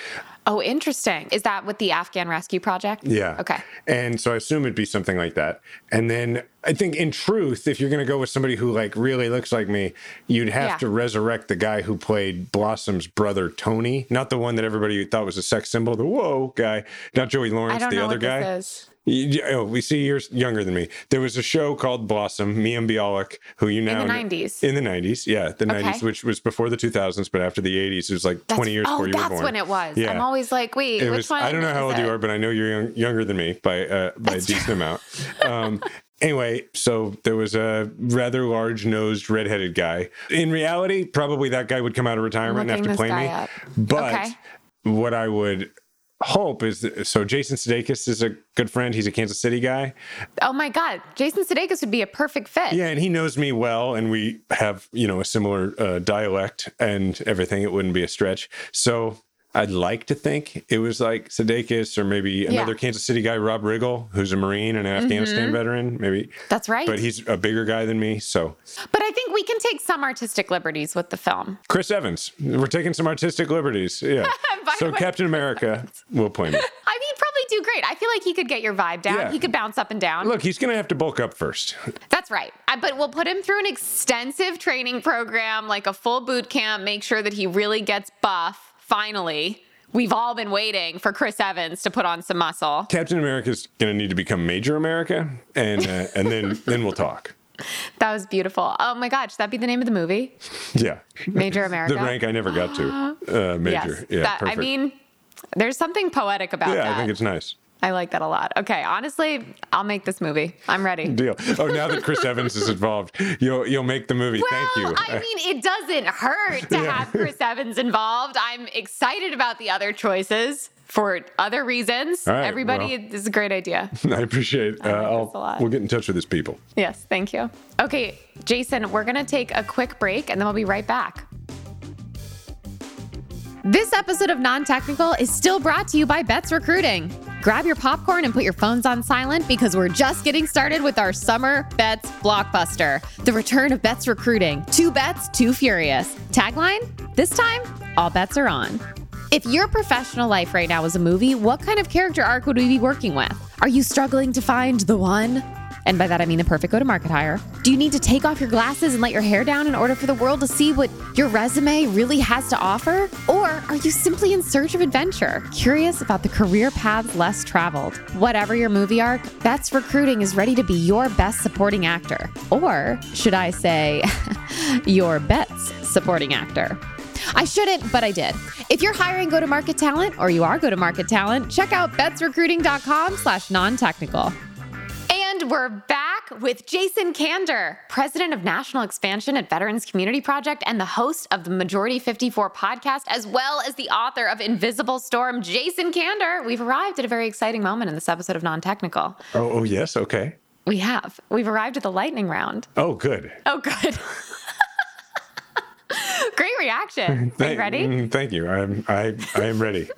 Oh, interesting. Is that with the Afghan Rescue Project? Yeah. Okay. And so I assume it'd be something like that. And then I think in truth, if you're going to go with somebody who like really looks like me, you'd have Yeah. to resurrect the guy who played Blossom's brother, Tony, not the one that everybody thought was a sex symbol, the whoa guy, not Joey Lawrence, the other guy. You- oh, we see you're younger than me. There was a show called Blossom, Mayim Bialik, who you now in the 90s. In the 90s, yeah, the 90s, Okay. which was before the 2000s, but after the 80s, it was like That's, 20 years oh, before you were born. That's when it was. Yeah. I'm always like, wait, It which was, one? I don't know how old you are, but I know you're young, younger than me by uh, by a decent amount. Um, anyway, so there was a rather large nosed redheaded guy. In reality, probably that guy would come out of retirement and have to play me. up. But Okay. what I would hope is so Jason Sudeikis is a good friend. He's a Kansas City guy. Oh my God, Jason Sudeikis would be a perfect fit. Yeah, and he knows me well, and we have you know a similar uh, dialect and everything. It wouldn't be a stretch. So I'd like to think it was like Sudeikis or maybe another Kansas City guy, Rob Riggle, who's a Marine and an mm-hmm. Afghanistan veteran. Maybe That's right. but he's a bigger guy than me. So But I think we can take some artistic liberties with the film. Chris Evans, we're taking some artistic liberties. Yeah. So way- Captain America will play me. I mean, probably do great. I feel like he could get your vibe down. Yeah. He could bounce up and down. Look, he's gonna have to bulk up first. That's right. I, but we'll put him through an extensive training program, like a full boot camp, make sure that he really gets buff. Finally, we've all been waiting for Chris Evans to put on some muscle. Captain America's gonna need to become Major America, and uh, and then then we'll talk. That was beautiful. Oh my God, should that be the name of the movie? Yeah. Major America. The rank I never got to. Uh, major. Yes. Yeah, That- I mean, there's something poetic about yeah, that. I think it's nice. I like that a lot. Okay, honestly, I'll make this movie. I'm ready. Deal. Oh, now that Chris Evans is involved, you'll you'll make the movie. Thank you. I mean, it doesn't hurt to have Chris Evans involved. I'm excited about the other choices for other reasons. Right, Everybody, well. this is a great idea. I appreciate. Uh, I'll, a lot. We'll get in touch with these people. Yes, thank you. Okay, Jason, we're going to take a quick break and then we'll be right back. This episode of Non Technical is still brought to you by Betts Recruiting. Grab your popcorn and put your phones on silent because we're just getting started with our summer bets blockbuster. The return of Betts Recruiting. Two bets, two furious. Tagline? This time, all bets are on. If your professional life right now was a movie, what kind of character arc would we be working with? Are you struggling to find the one? And by that I mean the perfect go to market hire. Do you need to take off your glasses and let your hair down in order for the world to see what your resume really has to offer? Or are you simply in search of adventure, curious about the career paths less traveled? Whatever your movie arc, Betts Recruiting is ready to be your best supporting actor. Or should I say, your bets supporting actor? I shouldn't, but I did. If you're hiring go-to-market talent or you are go-to-market talent, check out bettsrecruiting.com slash non-technical. And we're back with Jason Kander, president of national expansion at Veterans Community Project and the host of the Majority 54 podcast, as well as the author of Invisible Storm. Jason Kander, we've arrived at a very exciting moment in this episode of Non Technical. Oh, oh yes. Okay. We have. We've arrived at the lightning round. Oh, good. Oh, good. Great reaction. Are you Thank- ready? mm, Thank you. I'm I I am ready.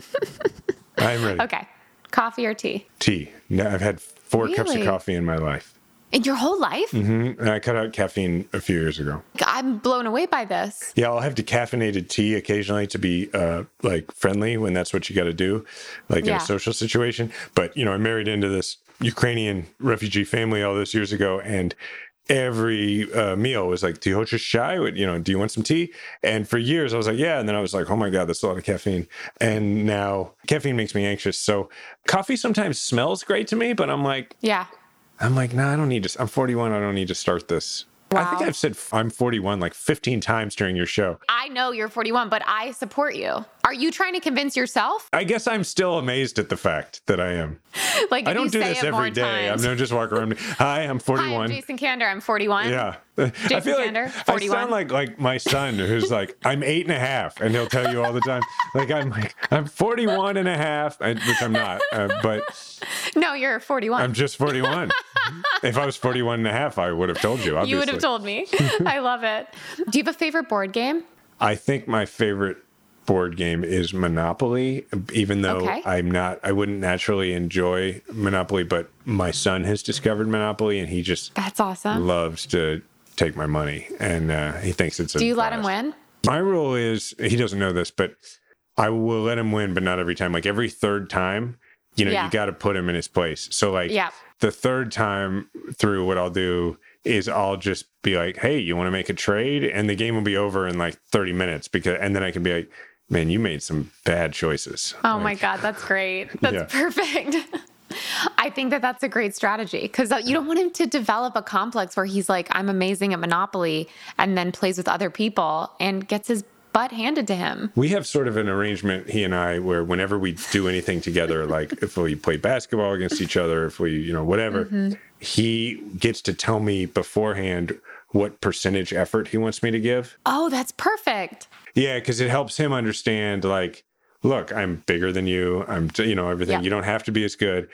I am ready. Okay. Coffee or tea? Tea. No, I've had four cups of coffee in my life. In your whole life? Mm-hmm. And I cut out caffeine a few years ago. I'm blown away by this. Yeah, I'll have decaffeinated tea occasionally to be uh, like friendly when that's what you got to do, like in a social situation. But you know, I married into this Ukrainian refugee family all those years ago, and every uh, meal was like, "Do you want your chai? You know, do you want some tea?" And for years, I was like, "Yeah," and then I was like, "Oh my god, that's a lot of caffeine." And now caffeine makes me anxious. So coffee sometimes smells great to me, but I'm like, Yeah. I'm like, nah, I don't need to. I'm 41. I don't need to start this I think I've said I'm 41 like 15 times during your show. I know you're 41, but I support you. Are you trying to convince yourself? I guess I'm still amazed at the fact that I am. Like, I don't do this every day. I'm not just walk around. Hi, I'm 41. Hi, I'm 41. Jason Kander. I'm 41. Yeah. I feel like Kander, I 41. sound like like my son who's like, I'm eight and a half, and he'll tell you all the time. Like I'm like, I'm 41 and a half, which I'm not, uh, but No, you're 41. I'm just 41. if I was 41 and a half, I would have told you, obviously. you would have told me. I love it. Do you have a favorite board game? I think my favorite board game is Monopoly, even though Okay. I'm not, I wouldn't naturally enjoy Monopoly, but my son has discovered Monopoly and he just That's awesome. loves to take my money and uh, he thinks it's a Do you let him win? My rule is he doesn't know this, but I will let him win, but not every time. Like every third time, you know, Yeah. you got to put him in his place. So like Yeah. the third time through, what I'll do is I'll just be like, "Hey, you want to make a trade?" And the game will be over in like thirty minutes because, and then I can be like, "Man, you made some bad choices." Oh my God, that's great. That's Yeah. perfect. I think that that's a great strategy because you don't want him to develop a complex where he's like, I'm amazing at Monopoly and then plays with other people and gets his butt handed to him. We have sort of an arrangement, he and I, where whenever we do anything together, like if we play basketball against each other, if we, you know, whatever, Mm-hmm. he gets to tell me beforehand what percentage effort he wants me to give. Oh, that's perfect. Yeah, because it helps him understand, like, look, I'm bigger than you. I'm, you know, everything. Yeah. You don't have to be as good,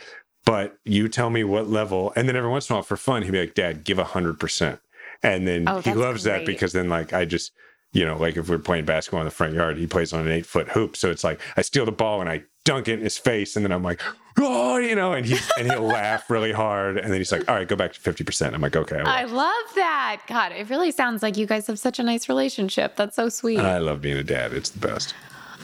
but you tell me what level. And then every once in a while, for fun, he'd be like, Dad, give a hundred percent. And then Oh, he loves that because then, like, I just, you know, like if we're playing basketball in the front yard, he plays on an eight foot hoop. So it's like I steal the ball and I dunk it in his face, and then I'm like, oh, you know, and he's and he'll laugh really hard, and then he's like, all right, go back to fifty percent. I'm like, okay, I. I love that. God, it really sounds like you guys have such a nice relationship. That's so sweet. I love being a dad. It's the best.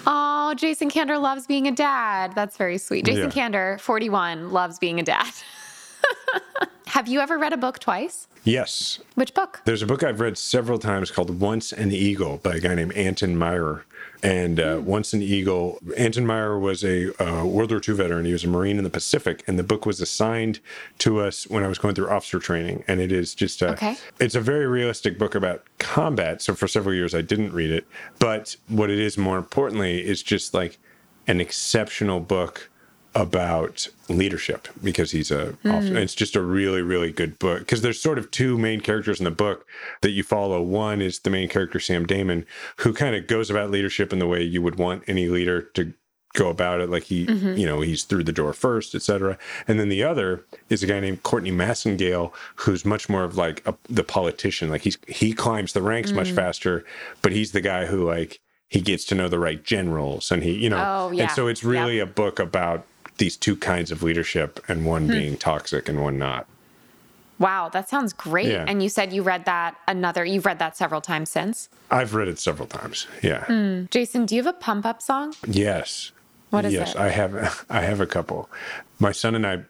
oh, Jason Kander loves being a dad. That's very sweet. Jason Yeah. Kander, 41, loves being a dad. have you ever read a book twice? Yes. Which book? There's a book I've read several times called Once an Eagle by a guy named Anton Myrer. And uh, Once an Eagle, Anton Myrer was a uh, World War II veteran. He was a Marine in the Pacific. And the book was assigned to us when I was going through officer training. And it is just a, Okay. it's a very realistic book about combat. So for several years, I didn't read it. But what it is more importantly is just like an exceptional book about leadership because he's a hmm. it's just a really really good book. Because there's sort of two main characters in the book that you follow. One is the main character Sam Damon who kind of goes about leadership in the way you would want any leader to go about it. Like he mm-hmm. you know he's through the door first etc and then the other is a guy named Courtney Massengale who's much more of like a, the politician. Like he's he climbs the ranks much mm. faster but he's the guy who like he gets to know the right generals and he you know. Oh, yeah. and so it's really a book about these two kinds of leadership and one Hmm. being toxic and one not. Wow, that sounds great. Yeah. And you said you read that another, you've read that several times since. I've read it several times. Yeah. Hmm. Jason, do you have a pump up song? Yes. What is yes, it? I have I have a couple. My son and I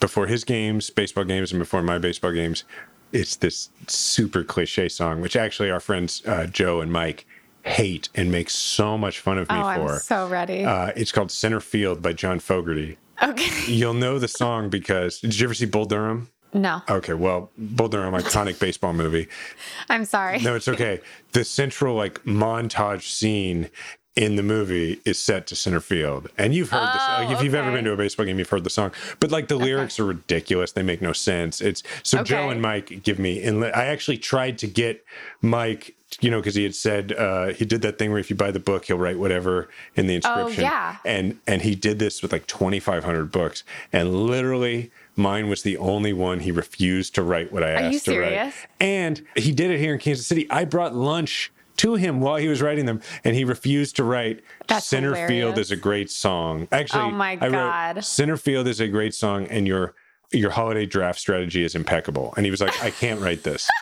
before his games, baseball games and before my baseball games, it's this super cliche song which actually our friends uh, Joe and Mike hate and make so much fun of me Oh, for. I'm so ready. uh, it's called Center Field by John Fogerty. okay. You'll know the song because did you ever see Bull Durham? No, Okay, well, Bull Durham, iconic baseball movie. I'm sorry. No, it's okay. The central like montage scene in the movie is set to center field, and you've heard this. Oh, Like, if you've ever been to a baseball game, you've heard the song. But like the lyrics are ridiculous; they make no sense. It's so Joe and Mike give me. And I actually tried to get Mike. You know, because he had said uh, he did that thing where if you buy the book, he'll write whatever in the inscription. Oh, yeah. And and he did this with like twenty five hundred books, and literally mine was the only one he refused to write what I Are asked you to write. serious? And he did it here in Kansas City. I brought lunch to him while he was writing them, and he refused to write That's Center Field hilarious. is a great song. Actually, Oh my I wrote God. Center Field is a great song, and your your holiday draft strategy is impeccable. And he was like, I can't write this.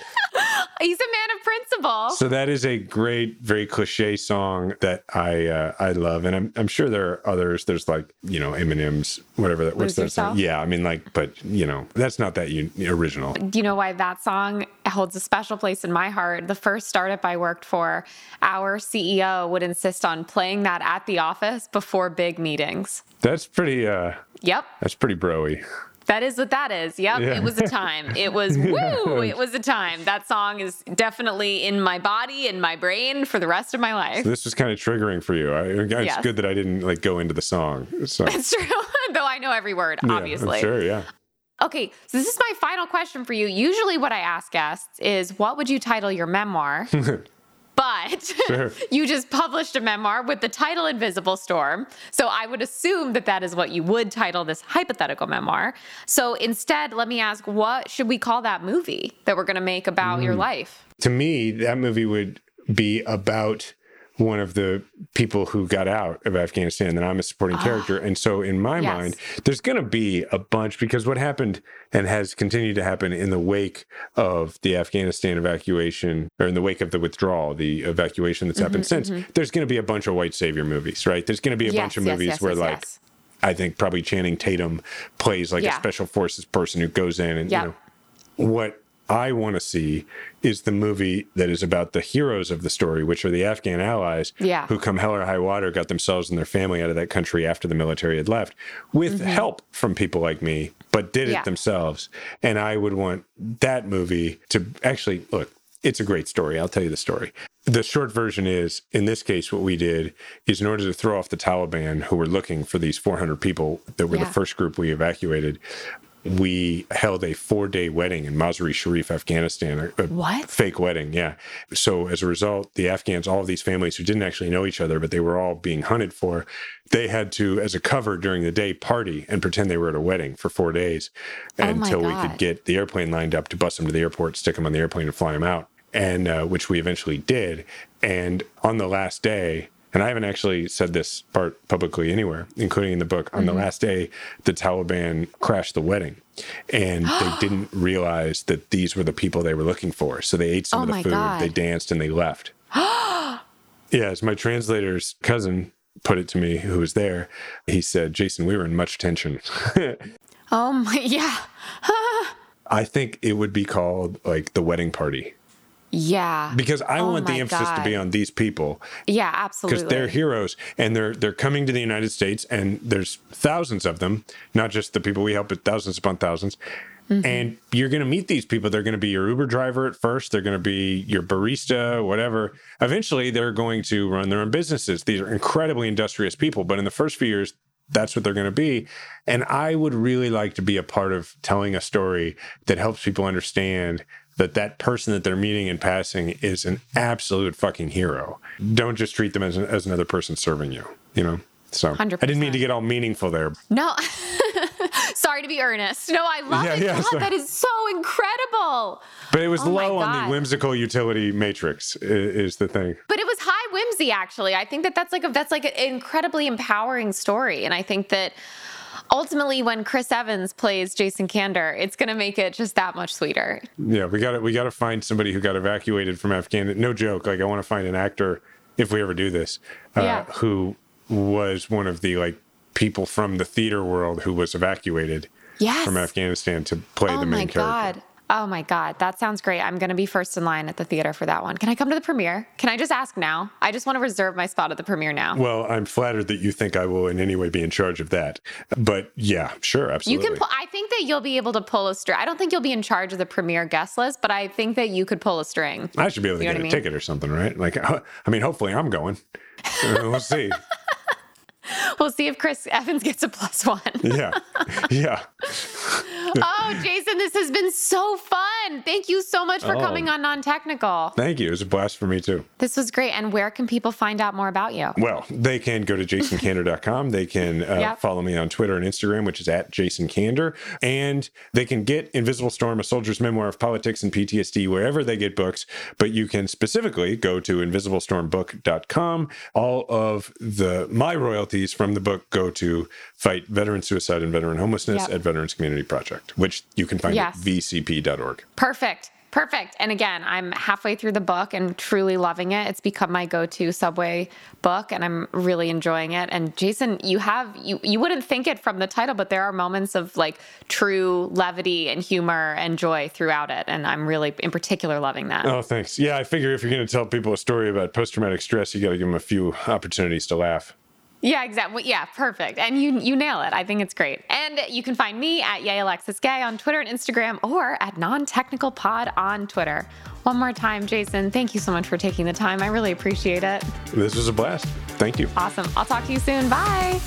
He's a man of principle. So that is a great, very cliche song that I uh, I love, and I'm I'm sure there are others. There's like you know Eminem's whatever that what's Lose that song? Yeah, I mean like, but you know that's not that un- original. Do you know why that song holds a special place in my heart? The first startup I worked for, our CEO would insist on playing that at the office before big meetings. That's pretty uh Yep. that's pretty broy. That is what that is. Yep. Yeah. It was a time. It was woo. It was a time. That song is definitely in my body, and my brain for the rest of my life. This was kind of triggering for you. I, it's Yes. good that I didn't like go into the song. So It's true. Though I know every word, yeah, I'm obviously. sure, yeah. Okay, so this is my final question for you. Usually, what I ask guests is, what would you title your memoir? but Sure. you just published a memoir with the title Invisible Storm. So I would assume that that is what you would title this hypothetical memoir. So instead, let me ask, what should we call that movie that we're going to make about Mm. your life? To me, that movie would be about one of the people who got out of Afghanistan that I'm a supporting character. And so in my Ah. Yes. mind, there's going to be a bunch because what happened and has continued to happen in the wake of the Afghanistan evacuation or in the wake of the withdrawal, the evacuation that's Mm-hmm, happened since, there's going to be a bunch of white savior movies, right? There's going to be a Yes, bunch of yes, movies where like. I think probably Channing Tatum plays like Yeah. a special forces person who goes in and Yep. you know what I want to see is the movie that is about the heroes of the story, which are the Afghan allies Yeah. who come hell or high water, got themselves and their family out of that country after the military had left with help from people like me, but did it Mm-hmm. Themselves. And I would want that movie to actually look, it's a great story. I'll tell you the story. The short version is in this case, what we did is in order to throw off the Taliban who were looking for these 400 people that were Yeah. the first group we evacuated, we held a four day wedding in Mazar-e Sharif, Afghanistan. A, a What? Fake wedding, yeah. So as a result, the Afghans, all of these families who didn't actually know each other, but they were all being hunted for, they had to, as a cover during the day, party and pretend they were at a wedding for four days Oh until we could get the airplane lined up to bus them to the airport, stick them on the airplane, and fly them out. And uh, which we eventually did. And on the last day, and I haven't actually said this part publicly anywhere, including in the book. On Mm-hmm. the last day, the Taliban crashed the wedding, and they didn't realize that these were the people they were looking for. So they ate some Oh of the food, God. they danced, and they left. yeah, yes, my translator's cousin put it to me, who was there. He said, "Jason, we were in much tension." Oh my, yeah. I think it would be called like the wedding party Yeah. because I Oh want the emphasis to be on these people Yeah, absolutely. because they're heroes and they're they're coming to the United States and there's thousands of them, not just the people we help, but thousands upon 1000s Mm-hmm. And you're going to meet these people. They're going to be your Uber driver at first. They're going to be your barista, whatever. Eventually, they're going to run their own businesses. These are incredibly industrious people. But in the first few years, that's what they're going to be. And I would really like to be a part of telling a story that helps people understand that that person that they're meeting in passing is an absolute fucking hero. Don't just treat them as, an, as another person serving you, you know? So Hundred. I didn't mean to get all meaningful there. No. Sorry to be earnest. No, I love Yeah, it. yeah, God, sorry. that is so incredible. But it was Oh low on the whimsical utility matrix i- is the thing. But it was high whimsy, actually. I think that that's like a that's like an incredibly empowering story, and I think that ultimately, when Chris Evans plays Jason Kander, it's going to make it just that much sweeter. Yeah, we got to we got to find somebody who got evacuated from Afghanistan. No joke. Like I want to find an actor if we ever do this, uh, Yeah. who was one of the like people from the theater world who was evacuated Yes. from Afghanistan to play oh the main character. god. Oh my god, that sounds great. I'm going to be first in line at the theater for that one. Can I come to the premiere? Can I just ask now? I just want to reserve my spot at the premiere now. Well, I'm flattered that you think I will in any way be in charge of that. But yeah, sure, absolutely. You can. Pull, I think that you'll be able to pull a string. I don't think you'll be in charge of the premiere guest list, but I think that you could pull a string. I should be able to You get a mean? ticket or something, right? Like, I mean, hopefully I'm going. We'll see. We'll see if Chris Evans gets a plus one. Yeah, yeah. Oh, Jason, this has been so fun. Thank you so much for Oh. coming on Non Technical. Thank you. It was a blast for me too. This was great. And where can people find out more about you? Well, they can go to jasonkander.com. They can uh, Yep. follow me on Twitter and Instagram, which is at Jason Kander. And they can get Invisible Storm, A Soldier's Memoir of Politics and PTSD, wherever they get books. But you can specifically go to invisiblestormbook.com. All of the my royalties from the book go to fight veteran suicide and veteran homelessness Yep. at Veterans Community Project, which you can find Yes. at vcp.org. Perfect. Perfect. And again, I'm halfway through the book and truly loving it. It's become my go-to subway book and I'm really enjoying it. And Jason, you have you you wouldn't think it from the title, but there are moments of like true levity and humor and joy throughout it. And I'm really in particular loving that. Oh, thanks. Yeah, I figure if you're going to tell people a story about post traumatic stress, you got to give them a few opportunities to laugh. Yeah, exactly. Yeah, perfect. And you you nail it. I think it's great. And you can find me at Yay Alexis Gay on Twitter and Instagram or at Non Technical Pod on Twitter. One more time, Jason, thank you so much for taking the time. I really appreciate it. This was a blast. Thank you. Awesome. I'll talk to you soon. Bye.